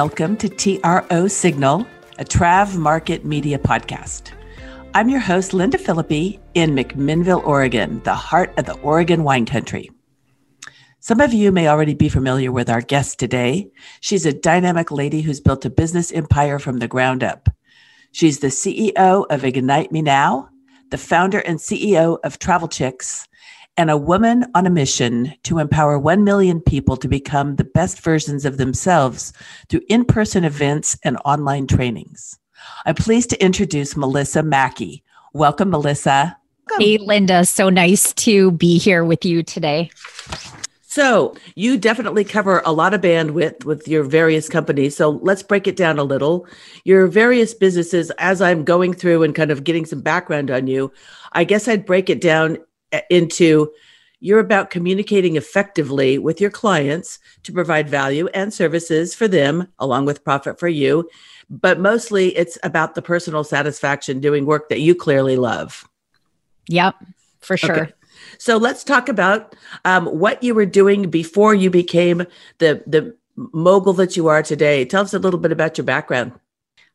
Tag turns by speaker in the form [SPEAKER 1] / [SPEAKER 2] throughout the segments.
[SPEAKER 1] welcome to TRO Signal, a Trav Market Media podcast. I'm your host, Linda Philippi, in McMinnville, Oregon, the heart of the Oregon wine country. Some of you may already be familiar with our guest today. She's a dynamic lady who's built a business empire from the ground up. She's the CEO of Ignite Me Now, the founder and CEO of Travel Chicks, and a woman on a mission to empower 1 million people to become the best versions of themselves through in person events and online trainings. I'm pleased to introduce Melissa Mackey. Welcome, Melissa.
[SPEAKER 2] Hey, Linda. So nice to be here with you today.
[SPEAKER 1] So, you definitely cover a lot of bandwidth with your various companies. So, let's break it down a little. Your various businesses, as I'm going through and kind of getting some background on you, I guess I'd break it down into you're about communicating effectively with your clients to provide value and services for them along with profit for you. But mostly it's about the personal satisfaction doing work that you clearly love.
[SPEAKER 2] Yep for sure. Okay.
[SPEAKER 1] so let's talk about um, what you were doing before you became the the mogul that you are today. Tell us a little bit about your background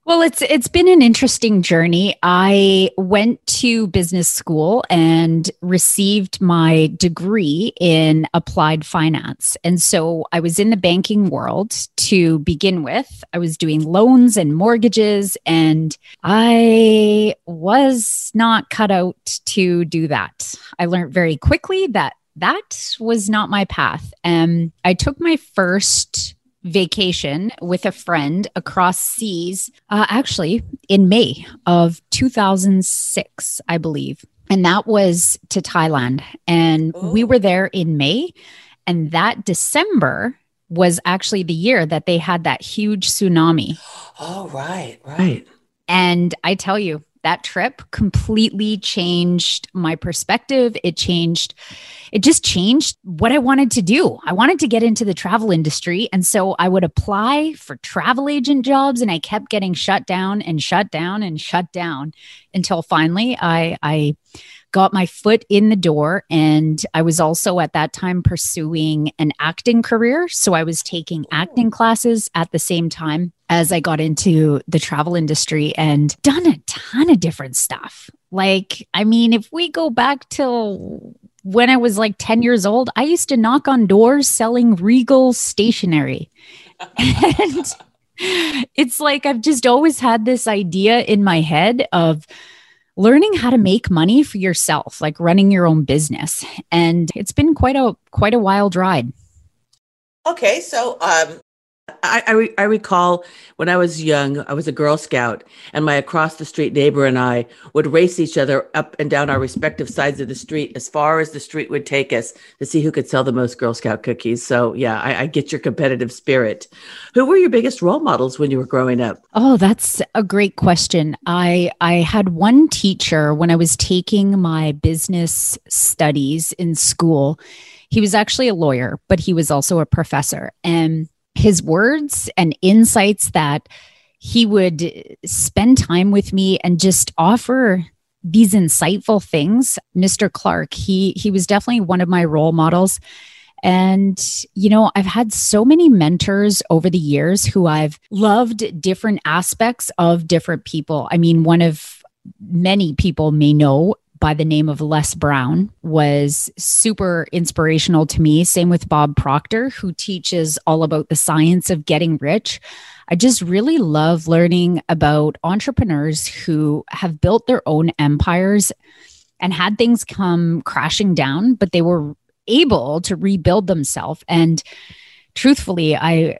[SPEAKER 2] well, it's it's been an interesting journey. I went to business school and received my degree in applied finance. And so I was in the banking world to begin with. I was doing loans and mortgages and I was not cut out to do that. I learned very quickly that that was not my path. And I took my first vacation with a friend across seas, uh, actually in May of 2006, I believe. And that was to Thailand. And oh. we were there in May. And that December was actually the year that they had that huge tsunami.
[SPEAKER 1] Oh, right, right.
[SPEAKER 2] And I tell you, that trip completely changed my perspective. It changed, it just changed what I wanted to do. I wanted to get into the travel industry. And so I would apply for travel agent jobs and I kept getting shut down and shut down and shut down until finally I, I, got my foot in the door. And I was also at that time pursuing an acting career. So I was taking acting classes at the same time as I got into the travel industry and done a ton of different stuff. Like, I mean, if we go back till when I was like 10 years old, I used to knock on doors selling Regal stationery. and it's like I've just always had this idea in my head of learning how to make money for yourself, like running your own business. And it's been quite a quite a wild ride.
[SPEAKER 1] Okay, so um, I, I, re- I, recall when I was young, I was a Girl Scout, and my across the street neighbor and I would race each other up and down our respective sides of the street as far as the street would take us to see who could sell the most Girl Scout cookies. So, yeah, I, I get your competitive spirit. Who were your biggest role models when you were growing up?
[SPEAKER 2] Oh, that's a great question. I I had one teacher when I was taking my business studies in school. He was actually a lawyer, but he was also a professor, and his words and insights that he would spend time with me and just offer these insightful things. Mr clark he he was definitely one of my role models. And you know i've had so many mentors over the years who i've loved different aspects of different people. I mean one of many people may know by the name of Les Brown was super inspirational to me. Same with Bob Proctor, who teaches all about the science of getting rich. I just really love learning about entrepreneurs who have built their own empires and had things come crashing down, but they were able to rebuild themselves. And truthfully, I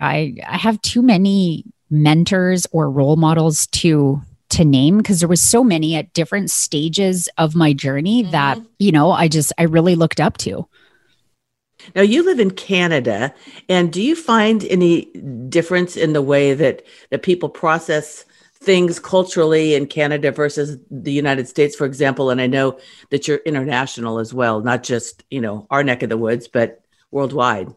[SPEAKER 2] I I have too many mentors or role models to to name because there was so many at different stages of my journey mm-hmm. that you know i just i really looked up to
[SPEAKER 1] now you live in canada and do you find any difference in the way that that people process things culturally in canada versus the united states for example and i know that you're international as well not just you know our neck of the woods but worldwide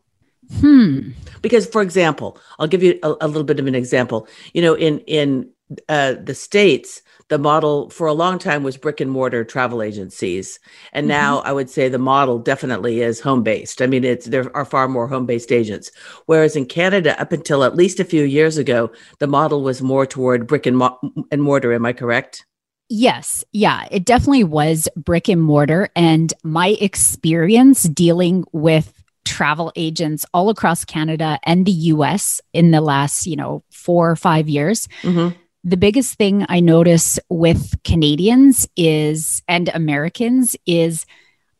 [SPEAKER 2] Hmm.
[SPEAKER 1] Because, for example, I'll give you a, a, little bit of an example. You know, in in uh, the states the model for a long time was brick and mortar travel agencies and mm-hmm. now i would say the model definitely is home based i mean it's there are far more home based agents whereas in canada up until at least a few years ago the model was more toward brick and, mo- and mortar am i correct
[SPEAKER 2] Yes. Yeah. It definitely was brick and mortar. And my experience dealing with travel agents all across Canada and the US in the last, you know, four or five years. Mm-hmm the biggest thing I notice with Canadians is and Americans is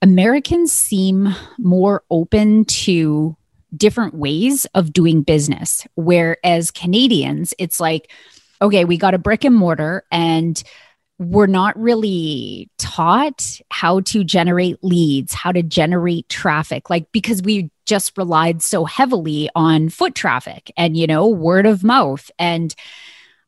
[SPEAKER 2] Americans seem more open to different ways of doing business. Whereas Canadians, it's like, okay, we got a brick and mortar and we're not really taught how to generate leads, how to generate traffic, like because we just relied so heavily on foot traffic and, you know, word of mouth. And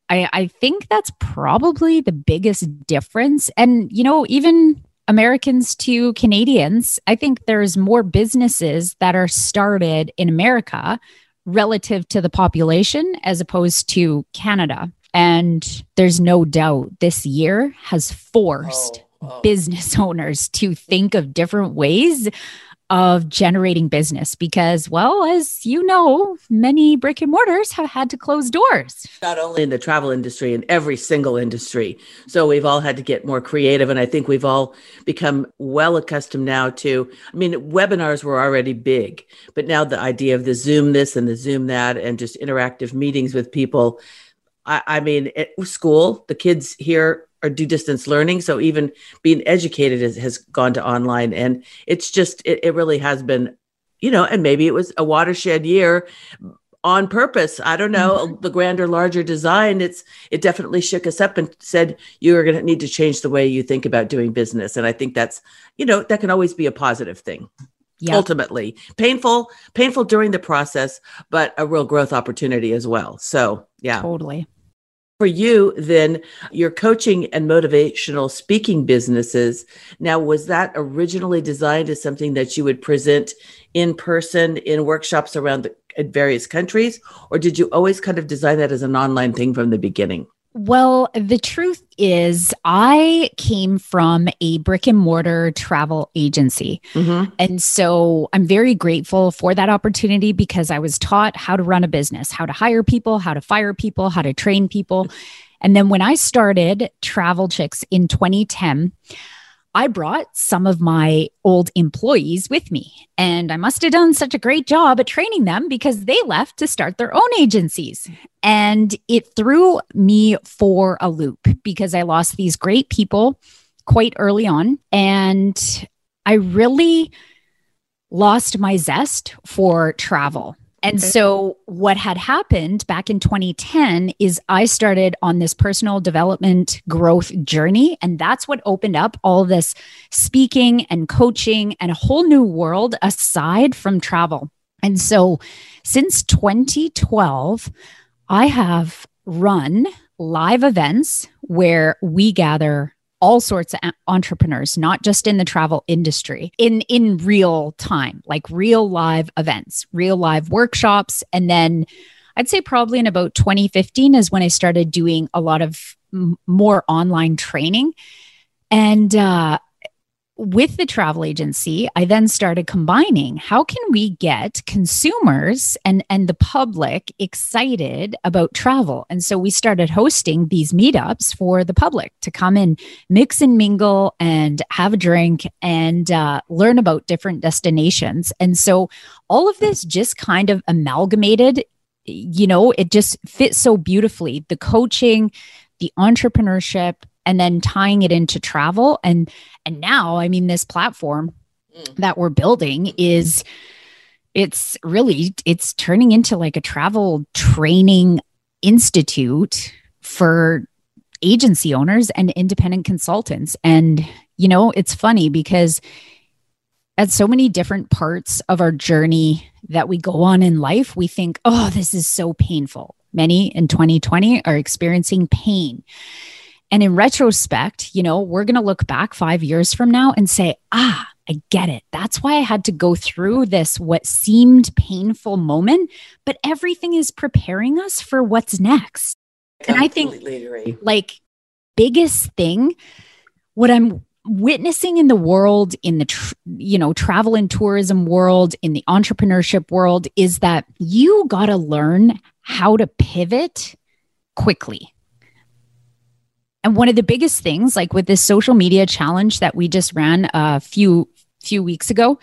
[SPEAKER 2] I, I think that's probably the biggest difference. And, you know, even Americans to Canadians, I think there's more businesses that are started in America relative to the population as opposed to Canada. And there's no doubt this year has forced oh, oh. business owners to think of different ways of generating business because, well, as you know, many brick and mortars have had to close doors.
[SPEAKER 1] Not only in the travel industry, in every single industry. So we've all had to get more creative. And I think we've all become well accustomed now to, I mean, webinars were already big, but now the idea of the Zoom this and the Zoom that and just interactive meetings with people. I, I mean, at school, the kids here or do distance learning. So even being educated is, has gone to online. And it's just, it, it really has been, you know, and maybe it was a watershed year on purpose. I don't know mm-hmm. the grander, larger design. It's it definitely shook us up and said you are going to need to change the way you think about doing business. And I think that's you know that can always be a positive thing. Yep. Ultimately, painful, painful during the process, but a real growth opportunity as well. So yeah,
[SPEAKER 2] totally.
[SPEAKER 1] For you, then, your coaching and motivational speaking businesses. Now, was that originally designed as something that you would present in person in workshops around the, various countries, or did you always kind of design that as an online thing from the beginning?
[SPEAKER 2] Well, the truth is, I came from a brick and mortar travel agency. Mm-hmm. And so I'm very grateful for that opportunity because I was taught how to run a business, how to hire people, how to fire people, how to train people. And then when I started Travel Chicks in 2010, I brought some of my old employees with me. And I must have done such a great job at training them because they left to start their own agencies. And it threw me for a loop because I lost these great people quite early on. And I really lost my zest for travel. And so, what had happened back in 2010 is I started on this personal development growth journey. And that's what opened up all this speaking and coaching and a whole new world aside from travel. And so, since 2012, I have run live events where we gather all sorts of entrepreneurs not just in the travel industry in in real time like real live events real live workshops. And then i'd say probably in about 2015 is when i started doing a lot of m- more online training. And uh, with the travel agency, I then started combining how can we get consumers and, and the public excited about travel? And so we started hosting these meetups for the public to come and mix and mingle and have a drink and uh, learn about different destinations. And so all of this just kind of amalgamated, you know, it just fits so beautifully. The coaching, the entrepreneurship, and then tying it into travel. And and now i mean this platform mm. that we're building is it's really it's turning into like a travel training institute for agency owners and independent consultants. And you know it's funny because at so many different parts of our journey that we go on in life we think oh this is so painful. Many in 2020 are experiencing pain and in retrospect, you know, we're going to look back five years from now and say, ah, I get it. That's why I had to go through this, what seemed painful moment, but everything is preparing us for what's next. and I think agree. like biggest thing, what I'm witnessing in the world, in the tr- you know travel and tourism world, in the entrepreneurship world, is that you got to learn how to pivot quickly. And one of the biggest things, like with this social media challenge that we just ran a few few weeks ago,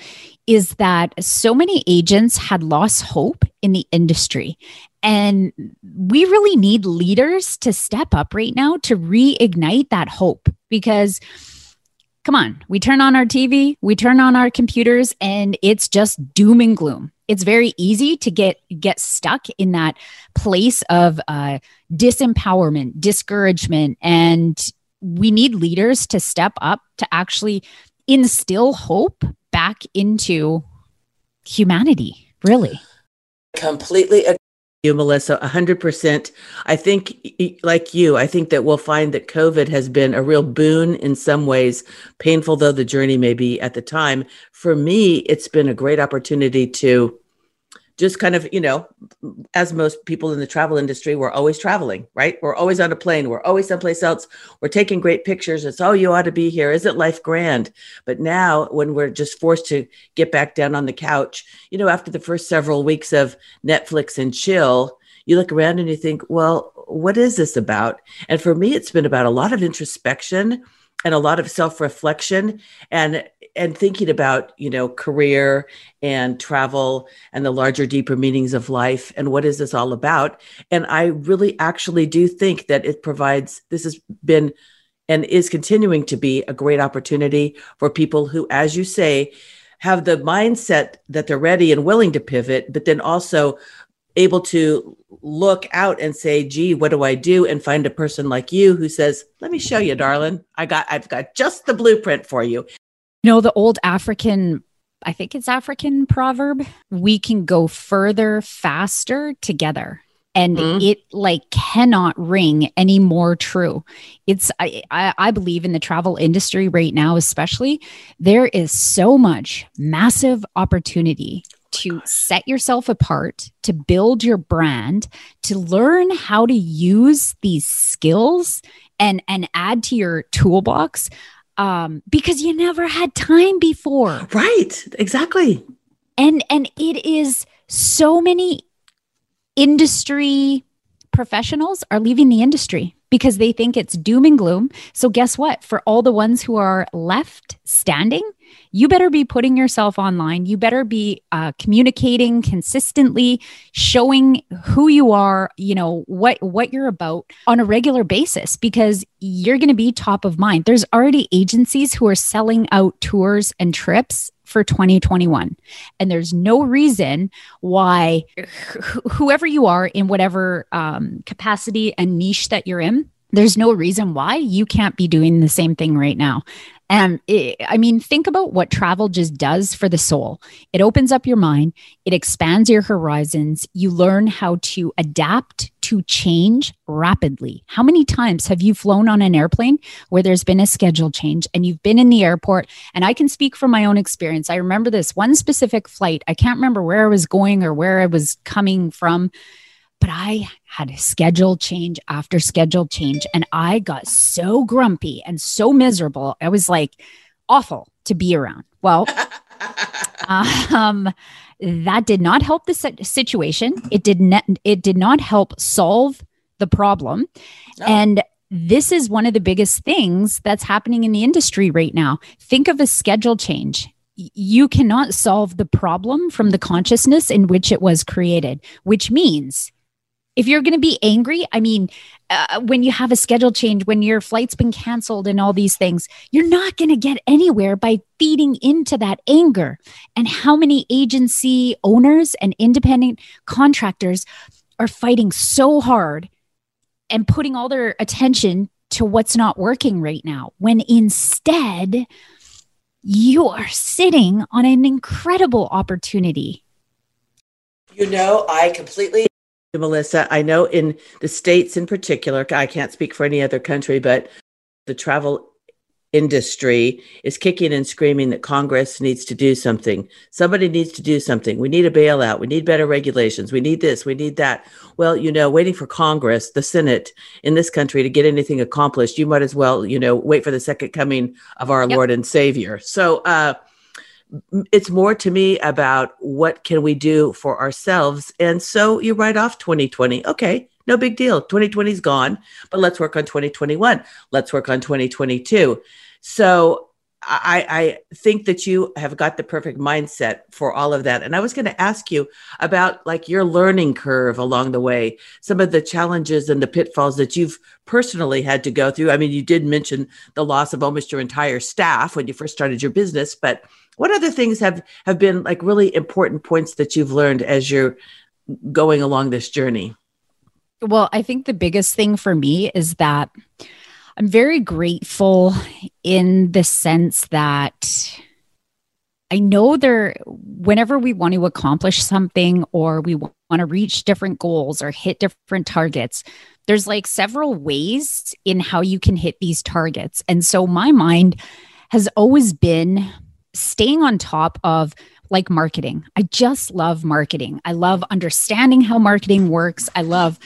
[SPEAKER 2] is that so many agents had lost hope in the industry. And we really need leaders to step up right now to reignite that hope because come on, we turn on our TV, we turn on our computers, and it's just doom and gloom. It's very easy to get get stuck in that place of uh, disempowerment, discouragement, and we need leaders to step up to actually instill hope back into humanity. Really,
[SPEAKER 1] completely you, Melissa, 100%. I think, like you, I think that we'll find that COVID has been a real boon in some ways, painful though the journey may be at the time. For me, it's been a great opportunity to just kind of, you know, as most people in the travel industry, we're always traveling, right? We're always on a plane. We're always someplace else. We're taking great pictures. It's, oh, you ought to be here. Isn't life grand? But now, when we're just forced to get back down on the couch, you know, after the first several weeks of Netflix and chill, you look around and you think, well, what is this about? And for me, it's been about a lot of introspection and a lot of self-reflection and and thinking about you know career and travel and the larger deeper meanings of life and what is this all about. And i really actually do think that it provides this has been and is continuing to be a great opportunity for people who as you say have the mindset that they're ready and willing to pivot but then also able to look out and say, gee, what do I do? And find a person like you who says, let me show you, darling. I got, I've got just the blueprint for you.
[SPEAKER 2] You know, the old African, I think it's African proverb, we can go further faster together. And mm-hmm. it like cannot ring any more true. It's I, I I believe in the travel industry right now, especially there is so much massive opportunity to set yourself apart, to build your brand, to learn how to use these skills and and add to your toolbox um because you never had time before.
[SPEAKER 1] Right. Exactly.
[SPEAKER 2] And and it is so many industry professionals are leaving the industry because they think it's doom and gloom. So, guess what? For all the ones who are left standing, you better be putting yourself online. You better be uh, communicating consistently, showing who you are, you know, what, what you're about on a regular basis because you're going to be top of mind. There's already agencies who are selling out tours and trips for 2021. And there's no reason why wh- whoever you are in whatever um, capacity and niche that you're in, there's no reason why you can't be doing the same thing right now. And it, I mean, think about what travel just does for the soul. It opens up your mind, it expands your horizons. You learn how to adapt to change rapidly. How many times have you flown on an airplane where there's been a schedule change and you've been in the airport? And I can speak from my own experience. I remember this one specific flight. I can't remember where I was going or where I was coming from but I had a schedule change after schedule change. And I got so grumpy and so miserable. I was like awful to be around. Well, um, that did not help the situation. It did not, it did not help solve the problem. No. And this is one of the biggest things that's happening in the industry right now. Think of a schedule change you cannot solve the problem from the consciousness in which it was created, which means if you're going to be angry, I mean, uh, when you have a schedule change, when your flight's been canceled and all these things, you're not going to get anywhere by feeding into that anger. And how many agency owners and independent contractors are fighting so hard and putting all their attention to what's not working right now, when instead, you are sitting on an incredible opportunity.
[SPEAKER 1] You know, I completely Melissa, I know in the States in particular, I can't speak for any other country, but the travel industry is kicking and screaming that Congress needs to do something. Somebody needs to do something. We need a bailout. We need better regulations. We need this. We need that. Well, you know, waiting for Congress, the Senate in this country to get anything accomplished, you might as well, you know, wait for the second coming of our yep. Lord and Savior. So, uh, it's more to me about what can we do for ourselves. And so you write off 2020 okay no big deal. 2020 is gone but let's work on 2021 let's work on 2022 so I, I think that you have got the perfect mindset for all of that. And I was going to ask you about like your learning curve along the way, some of the challenges and the pitfalls that you've personally had to go through. I mean, you did mention the loss of almost your entire staff when you first started your business, but what other things have have been like really important points that you've learned as you're going along this journey?
[SPEAKER 2] Well i think the biggest thing for me is that i'm very grateful in the sense that i know there whenever we want to accomplish something or we want to reach different goals or hit different targets there's like several ways in how you can hit these targets. And so my mind has always been staying on top of like marketing. I just love marketing. I love understanding how marketing works. I love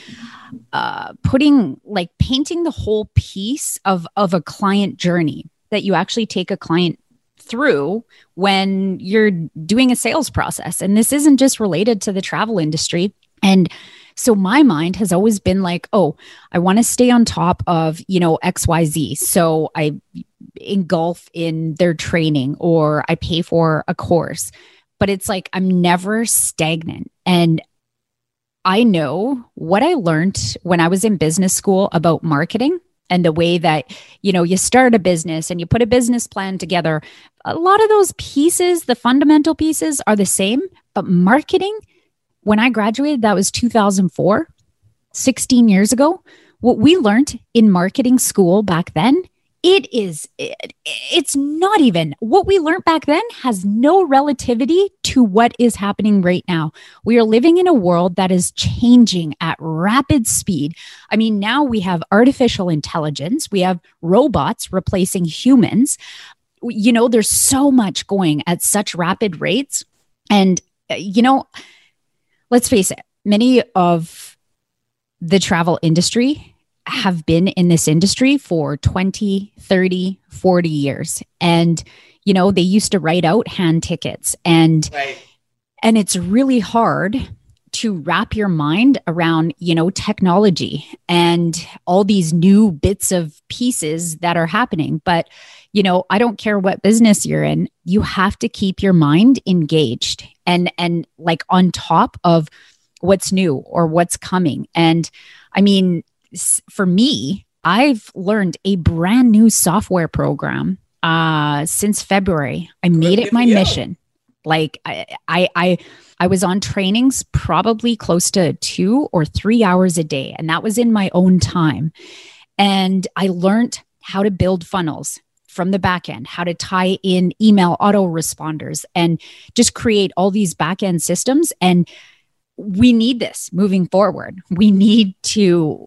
[SPEAKER 2] uh, putting like painting the whole piece of of a client journey that you actually take a client through when you're doing a sales process. And this isn't just related to the travel industry. And so my mind has always been like, oh, I want to stay on top of, you know, XYZ. So I engulf in their training or I pay for a course. But it's like I'm never stagnant. And I know what I learned when I was in business school about marketing and the way that you know you start a business and you put a business plan together a lot of those pieces the fundamental pieces are the same but marketing when i graduated that was 2004 16 years ago what we learned in marketing school back then it is it, it's not even what we learned back then has no relativity to what is happening right now. We are living in a world that is changing at rapid speed. I mean now we have artificial intelligence we have robots replacing humans. You know there's so much going at such rapid rates. And uh, you know let's face it many of the travel industry have been in this industry for 20, 30, 40 years. And, you know, they used to write out hand tickets and right. and it's really hard to wrap your mind around, you know, technology and all these new bits of pieces that are happening. But, you know, I don't care what business you're in, you have to keep your mind engaged and and like on top of what's new or what's coming. And I mean, for me, I've learned a brand new software program uh, since February. I made it my mission. Like I, I, I, I was on trainings probably close to two or three hours a day, and that was in my own time. And I learned how to build funnels from the back end, how to tie in email autoresponders, and just create all these back end systems. And we need this moving forward. We need to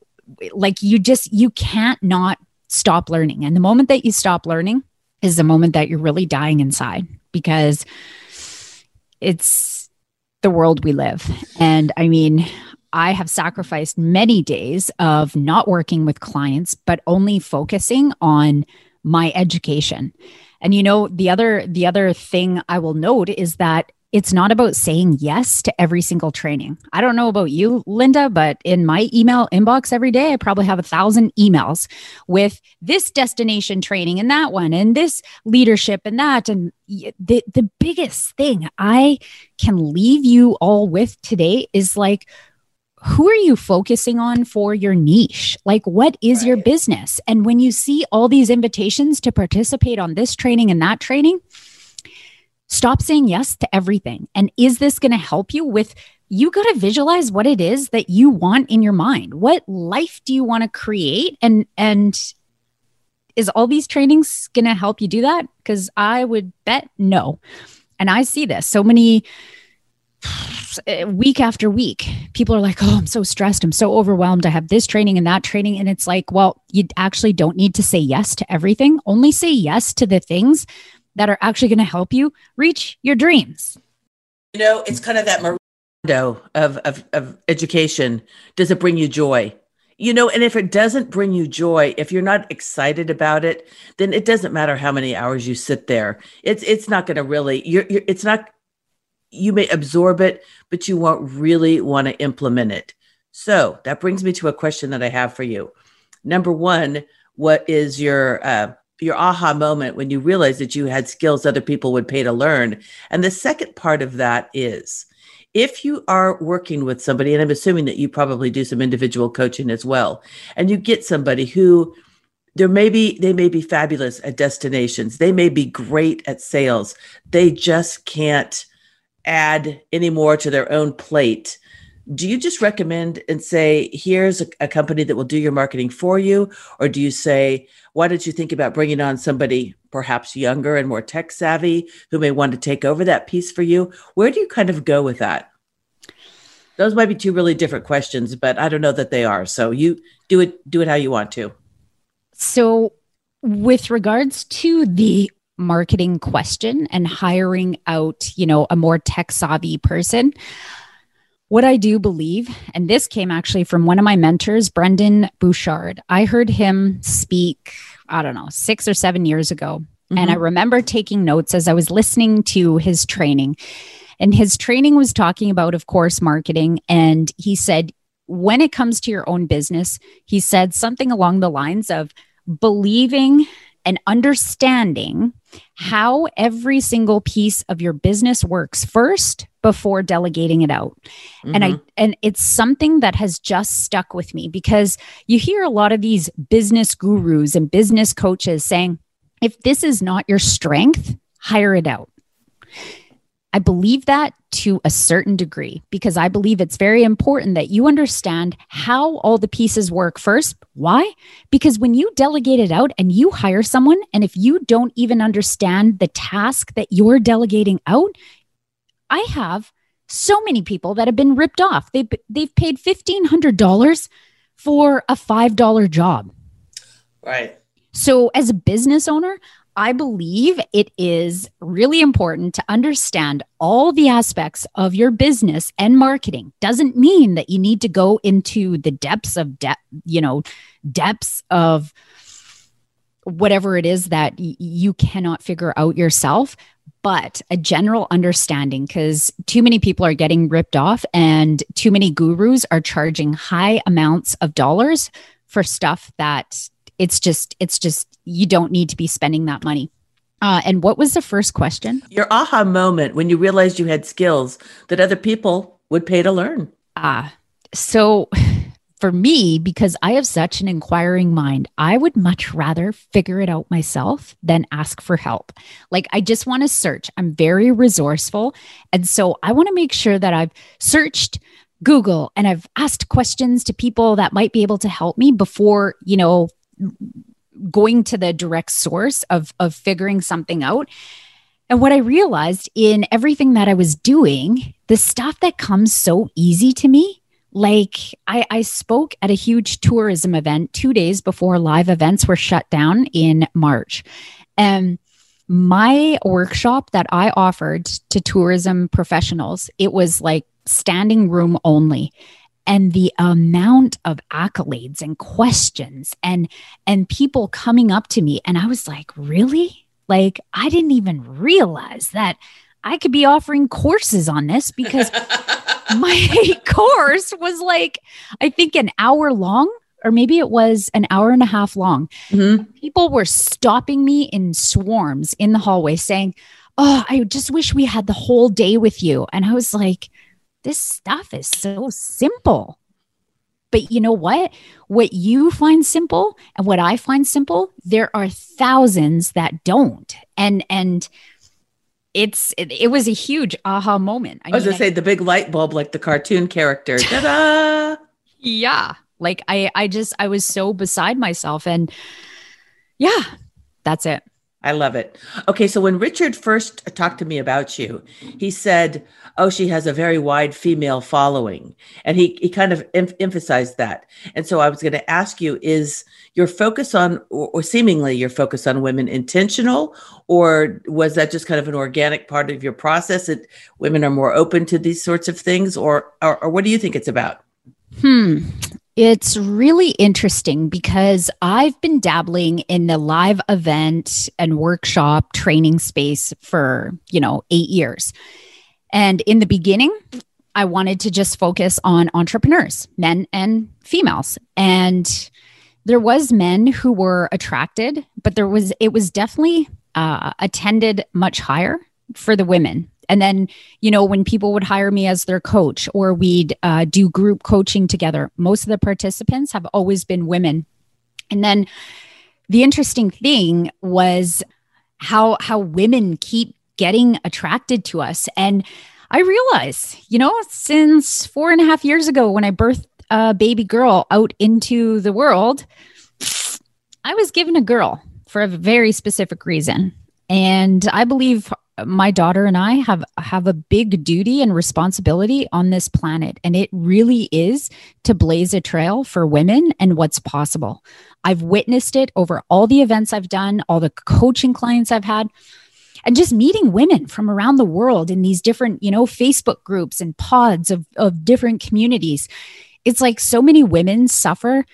[SPEAKER 2] like you just you can't not stop learning. And the moment that you stop learning is the moment that you're really dying inside because it's the world we live. And i mean i have sacrificed many days of not working with clients but only focusing on my education. And you know the other the other thing i will note is that it's not about saying yes to every single training. I don't know about you, Linda, but in my email inbox every day, I probably have a thousand emails with this destination training and that one, and this leadership and that. And the, the biggest thing I can leave you all with today is like, who are you focusing on for your niche? Like, what is right. your business? And when you see all these invitations to participate on this training and that training, Stop saying yes to everything. And is this going to help you with? You got to visualize what it is that you want in your mind. What life do you want to create? And, and, is all these trainings going to help you do that? Because I would bet no. And I see this so many week after week, people are like, Oh, I'm so stressed. I'm so overwhelmed. I have this training and that training. And it's like, well, you actually don't need to say yes to everything. Only say yes to the things that are actually going to help you reach your dreams.
[SPEAKER 1] You know, it's kind of that window of, of, of education. Does it bring you joy? You know, and if it doesn't bring you joy, if you're not excited about it, then it doesn't matter how many hours you sit there. It's it's not going to really. You're, you're. It's not. You may absorb it, but you won't really want to implement it. So that brings me to a question that I have for you. Number one, what is your uh, your aha moment when you realized that you had skills other people would pay to learn? And the second part of that is if you are working with somebody, and I'm assuming that you probably do some individual coaching as well, and you get somebody who there may be they may be fabulous at destinations they may be great at sales they just can't add any more to their own plate do you just recommend and say here's a, a, company that will do your marketing for you or do you say why don't you think about bringing on somebody perhaps younger and more tech savvy who may want to take over that piece for you? Where do you kind of go with that? Those might be two really different questions, but I don't know that they are. So you do it do it how you want to.
[SPEAKER 2] So with regards to the marketing question and hiring out, you know, a more tech savvy person, what I do believe, and this came actually from one of my mentors, Brendon Burchard. I heard him speak, I don't know, six or seven years ago. Mm-hmm. And I mm-hmm. remember taking notes as I was listening to his training. And his training was talking about, of course, marketing. And he said, when it comes to your own business, he said something along the lines of believing and understanding how every single piece of your business works first before delegating it out. Mm-hmm. And I mm-hmm. and it's something that has just stuck with me because you hear a lot of these business gurus and business coaches saying if this is not your strength, hire it out. I believe that to a certain degree because I believe it's very important that you understand how all the pieces work first. Why? Because when you delegate it out and you hire someone, and if you don't even understand the task that you're delegating out, I have so many people that have been ripped off. They they've paid $1500 for a $5 job.
[SPEAKER 1] Right.
[SPEAKER 2] So as a business owner, I believe it is really important to understand all the aspects of your business and marketing. Doesn't mean that you need to go into the depths of depth, you know, depths of whatever it is that y- you cannot figure out yourself, but a general understanding because too many people are getting ripped off and too many gurus are charging high amounts of dollars for stuff that it's just it's just you don't need to be spending that money. Uh, and what was the first question?
[SPEAKER 1] Your aha moment when you realized you had skills that other people would pay to learn.
[SPEAKER 2] Ah uh, so for me, because I have such an inquiring mind, I would much rather figure it out myself than ask for help. Like, I just want to search. I'm very resourceful. And so I want to make sure that I've searched Google and I've asked questions to people that might be able to help me before, you know, going to the direct source of of figuring something out. And what I realized in everything that I was doing, the stuff that comes so easy to me, like I, I spoke at a huge tourism event two days before live events were shut down in March. And my workshop that I offered to tourism professionals, it was like standing room only and the amount of accolades and questions and and people coming up to me and i was like really like i didn't even realize that i could be offering courses on this because my course was like i think an hour long or maybe it was an hour and a half long mm-hmm. people were stopping me in swarms in the hallway saying oh i just wish we had the whole day with you and i was like this stuff is so simple. But you know what? What you find simple and what I find simple, there are thousands that don't. And and it's it, it was a huge aha moment.
[SPEAKER 1] I, I was mean, gonna say the big light bulb, like the cartoon character. Ta-da!
[SPEAKER 2] yeah. Like I I just I was so beside myself and yeah, that's it.
[SPEAKER 1] I love it. Okay, so when Richard first talked to me about you, he said, "Oh, she has a very wide female following," and he he kind of em- emphasized that. And so I was going to ask you: Is your focus on, or, seemingly your focus on women, intentional, or was that just kind of an organic part of your process that women are more open to these sorts of things, or or, or what do you think it's about?
[SPEAKER 2] Hmm. It's really interesting because I've been dabbling in the live event and workshop training space for, you know, eight years. And in the beginning, I wanted to just focus on entrepreneurs, men and females. And there was men who were attracted, but there was, it was definitely uh, attended much higher for the women and then, you know, when people would hire me as their coach or we'd uh, do group coaching together, most of the participants have always been women. And then the interesting thing was how how women keep getting attracted to us. And I realize, you know, since four and a half years ago when I birthed a baby girl out into the world, I was given a girl for a very specific reason. And I believe my daughter and I have have a big duty and responsibility on this planet and it really is to blaze a trail for women and what's possible. I've witnessed it over all the events I've done, all the coaching clients I've had and just meeting women from around the world in these different, you know, Facebook groups and pods of of different communities. It's like so many women suffer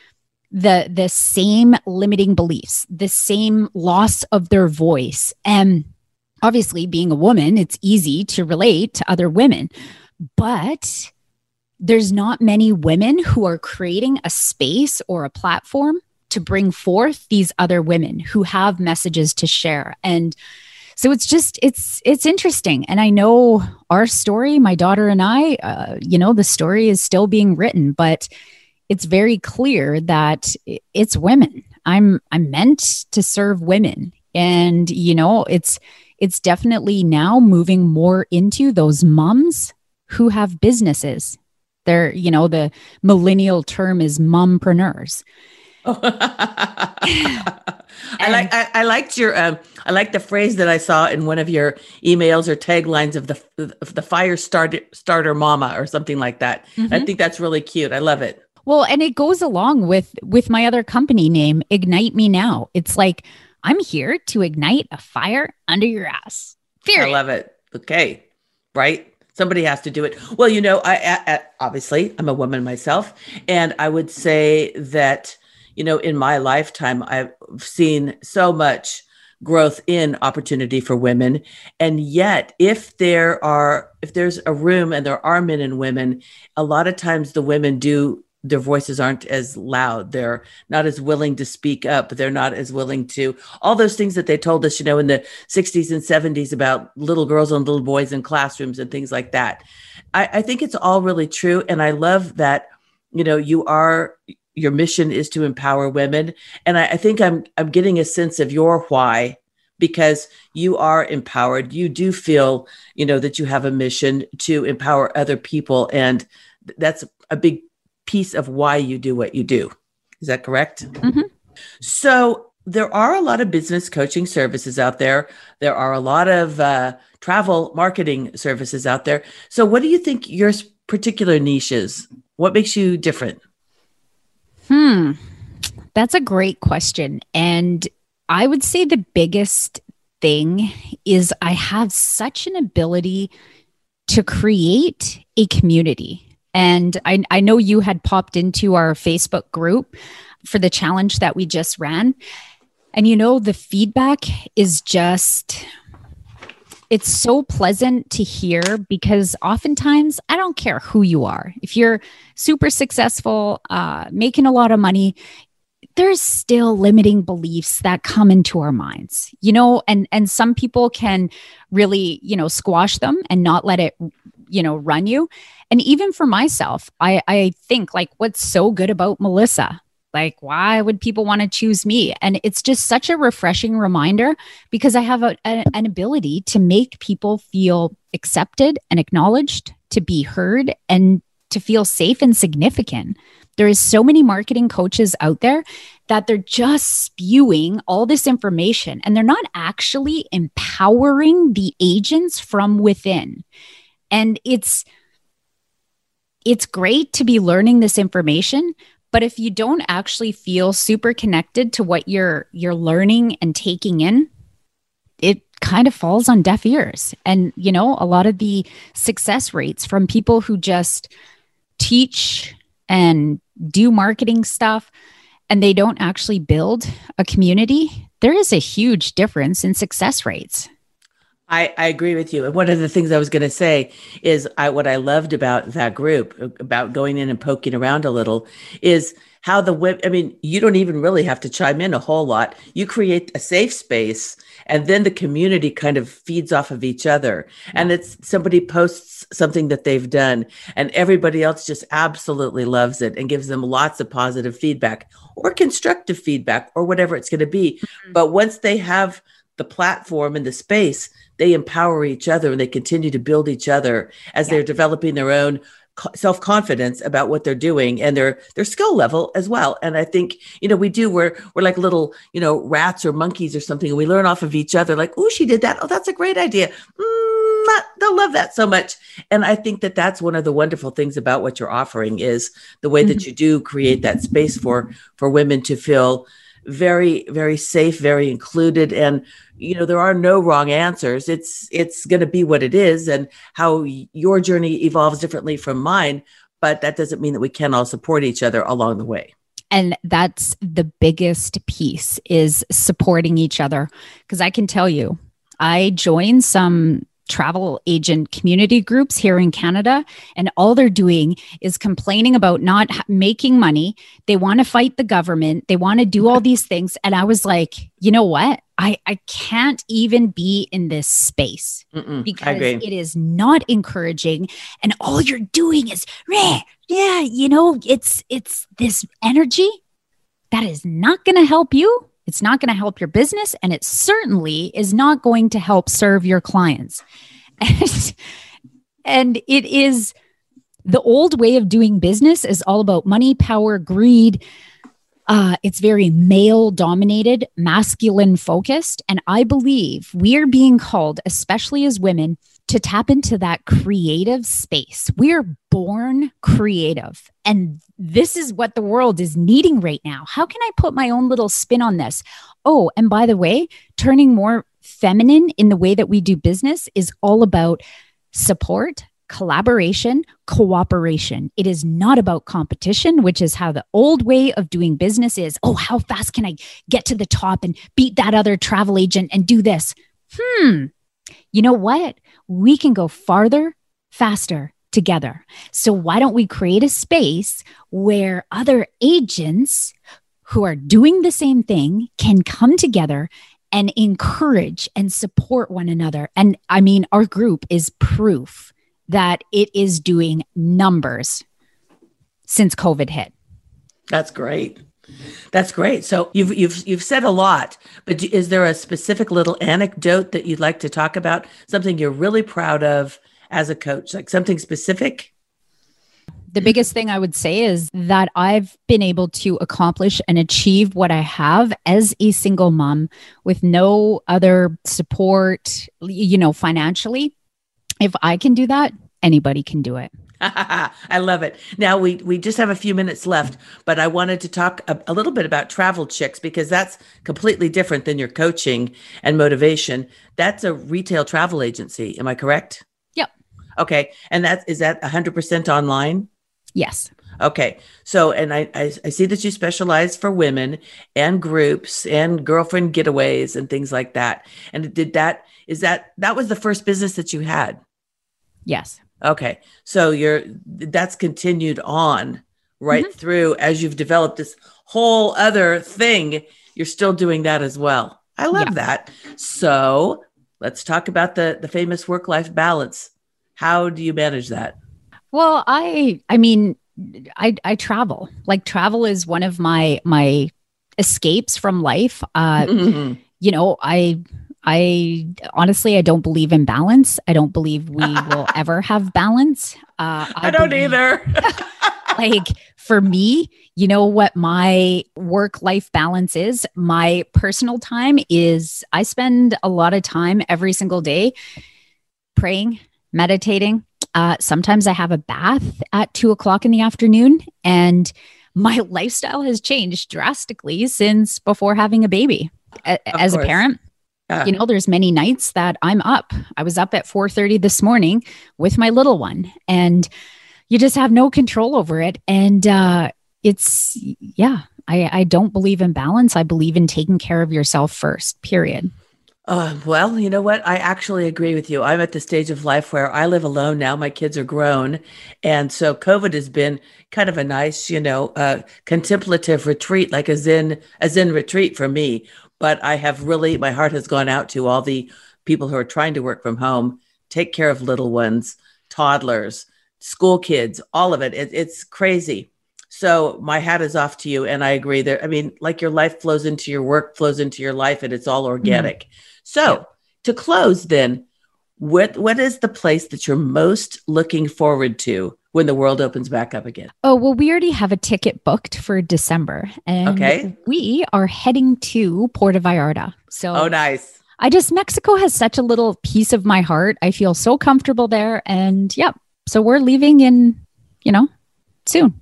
[SPEAKER 2] the the same limiting beliefs, the same loss of their voice and obviously being a woman it's easy to relate to other women but there's not many women who are creating a space or a platform to bring forth these other women who have messages to share. And so it's just it's it's interesting. And i know our story my daughter and i uh, you know the story is still being written but it's very clear that it's women. I'm i'm meant to serve women. And you know it's it's definitely now moving more into those moms who have businesses. They're, you know, the millennial term is mompreneurs.
[SPEAKER 1] I like I, I, liked your um, I like the phrase that I saw in one of your emails or taglines of the of the fire starter starter mama or something like that. Mm-hmm. I think that's really cute. I love it.
[SPEAKER 2] Well, and it goes along with with my other company name, Ignite Me Now. It's like I'm here to ignite a fire under your ass.
[SPEAKER 1] Period. I love it. Okay. Right. Somebody has to do it. Well, you know, I, I obviously I'm a woman myself, and I would say that you know in my lifetime I've seen so much growth in opportunity for women and yet if there are if there's a room and there are men and women a lot of times the women do their voices aren't as loud. They're not as willing to speak up. They're not as willing to all those things that they told us you know in the 60s and 70s about little girls and little boys in classrooms and things like that. I, I think it's all really true. And i love that you know you are your mission is to empower women. And I, I think i'm i'm getting a sense of your why because you are empowered. You do feel you know that you have a mission to empower other people. And that's a big piece of why you do what you do. Is that correct? Mm-hmm. So there are a lot of business coaching services out there. There are a lot of uh, travel marketing services out there. So what do you think your particular niche is? What makes you different?
[SPEAKER 2] Hmm. That's a great question. And I would say the biggest thing is I have such an ability to create a community. And I, I know you had popped into our Facebook group for the challenge that we just ran. And you know, the feedback is just, it's so pleasant to hear because oftentimes I don't care who you are. If you're super successful, uh, making a lot of money, there's still limiting beliefs that come into our minds you know and and some people can really you know squash them and not let it you know run you. And even for myself i i think like what's so good about melissa? Like why would people want to choose me? And it's just such a refreshing reminder because i have a, a, an ability to make people feel accepted and acknowledged to be heard and to feel safe and significant. There is so many marketing coaches out there that they're just spewing all this information and they're not actually empowering the agents from within. And it's it's great to be learning this information, but if you don't actually feel super connected to what you're you're learning and taking in, it kind of falls on deaf ears. And you know, a lot of the success rates from people who just teach and do marketing stuff and they don't actually build a community, there is a huge difference in success rates.
[SPEAKER 1] I, I agree with you. And one of the things I was going to say is I, what I loved about that group, about going in and poking around a little, is how the web. I mean, you don't even really have to chime in a whole lot. You create a safe space, and then the community kind of feeds off of each other. And it's somebody posts something that they've done, and everybody else just absolutely loves it and gives them lots of positive feedback or constructive feedback or whatever it's going to be. Mm-hmm. But once they have the platform and the space, they empower each other and they continue to build each other as yeah. they're developing their own self confidence about what they're doing and their their skill level as well. And I think you know we do we're we're like little you know rats or monkeys or something, and we learn off of each other. Like, oh, she did that. Oh, that's a great idea. Mm, not, they'll love that so much. And I think that that's one of the wonderful things about what you're offering is the way mm-hmm. that you do create that space for for women to feel very very safe very included and you know there are no wrong answers. It's it's going to be what it is and how your journey evolves differently from mine but that doesn't mean that we can all support each other along the way.
[SPEAKER 2] And that's the biggest piece is supporting each other. Because i can tell you i joined some travel agent community groups here in Canada, and all they're doing is complaining about not making money. They want to fight the government, they want to do all these things. And I was like, you know what? I, I can't even be in this space Mm-mm, because it is not encouraging and all you're doing is yeah you know it's it's this energy that is not going to help you it's not going to help your business, and it certainly is not going to help serve your clients. And, and it is the old way of doing business is all about money, power, greed. Uh, it's very male dominated, masculine focused. And I believe we are being called, especially as women, to tap into that creative space. We're born creative. And this is what the world is needing right now. How can I put my own little spin on this? Oh, and by the way, turning more feminine in the way that we do business is all about support, collaboration, cooperation. It is not about competition, which is how the old way of doing business is. Oh, how fast can I get to the top and beat that other travel agent and do this? Hmm. You know what? We can go farther, faster together. So, why don't we create a space where other agents who are doing the same thing can come together and encourage and support one another? And I mean, our group is proof that it is doing numbers since COVID hit.
[SPEAKER 1] That's great. That's great. So you've you've you've said a lot, but is there a specific little anecdote that you'd like to talk about? Something you're really proud of as a coach, like something specific?
[SPEAKER 2] The biggest thing I would say is that I've been able to accomplish and achieve what I have as a single mom with no other support, you know, financially. If I can do that, anybody can do it.
[SPEAKER 1] I love it. Now we we just have a few minutes left, but I wanted to talk a, a, little bit about Travel Chicks because that's completely different than your coaching and motivation. That's a retail travel agency. Am I correct?
[SPEAKER 2] Yep.
[SPEAKER 1] Okay, and that is that 100% online?
[SPEAKER 2] Yes.
[SPEAKER 1] Okay. So, and I, I, I see that you specialize for women and groups and girlfriend getaways and things like that. And did that is that that was the first business that you had?
[SPEAKER 2] Yes.
[SPEAKER 1] Okay. So you're that's continued on right mm-hmm. through as you've developed this whole other thing. You're still doing that as well. I love yeah. that. So let's talk about the the famous work life balance. How do you manage that?
[SPEAKER 2] Well, I I mean, I I travel. Like travel is one of my my escapes from life. Uh, mm-hmm. You know, I I honestly, I don't believe in balance. I don't believe we will ever have balance.
[SPEAKER 1] Uh, I, I don't believe, either.
[SPEAKER 2] like for me, you know what my work life balance is? My personal time is I spend a lot of time every single day praying, meditating. Uh, sometimes I have a bath at two o'clock in the afternoon, and my lifestyle has changed drastically since before having a baby. A- as a parent, yeah. you know, there's many nights that I'm up. I was up at 4:30 this morning with my little one, and you just have no control over it. And uh, it's yeah, I, I don't believe in balance. I believe in taking care of yourself first. Period.
[SPEAKER 1] Uh, well, you know what? I actually agree with you. I'm at the stage of life where I live alone now. My kids are grown. And so COVID has been kind of a nice, you know, uh, contemplative retreat, like a Zen, a Zen retreat for me. But I have really, my heart has gone out to all the people who are trying to work from home, take care of little ones, toddlers, school kids, all of it. it it's crazy. So my hat is off to you. And I agree there. I mean, like your life flows into your work, flows into your life, and it's all organic. Mm-hmm. So yeah. to close, then, what what is the place that you're most looking forward to when the world opens back up again?
[SPEAKER 2] Oh, well, we already have a ticket booked for December. And okay. we are heading to Puerto Vallarta. So
[SPEAKER 1] Oh nice.
[SPEAKER 2] I just Mexico has such a little piece of my heart. I feel so comfortable there. And yep. So we're leaving in, you know, soon.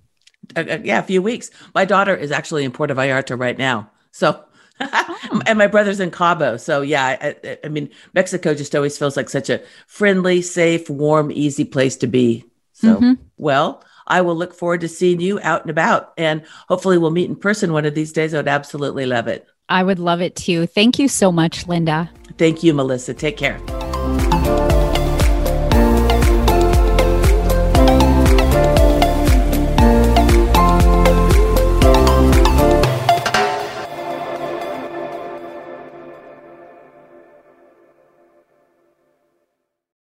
[SPEAKER 1] Uh, uh, yeah, a few weeks. My daughter is actually in Puerto Vallarta right now. So oh. and my brother's in Cabo. So yeah, I, I, mean, Mexico just always feels like such a friendly, safe, warm, easy place to be. So, mm-hmm. well, I will look forward to seeing you out and about, and hopefully we'll meet in person one of these days. I would absolutely love it.
[SPEAKER 2] I would love it too. Thank you so much, Linda.
[SPEAKER 1] Thank you, Melissa. Take care.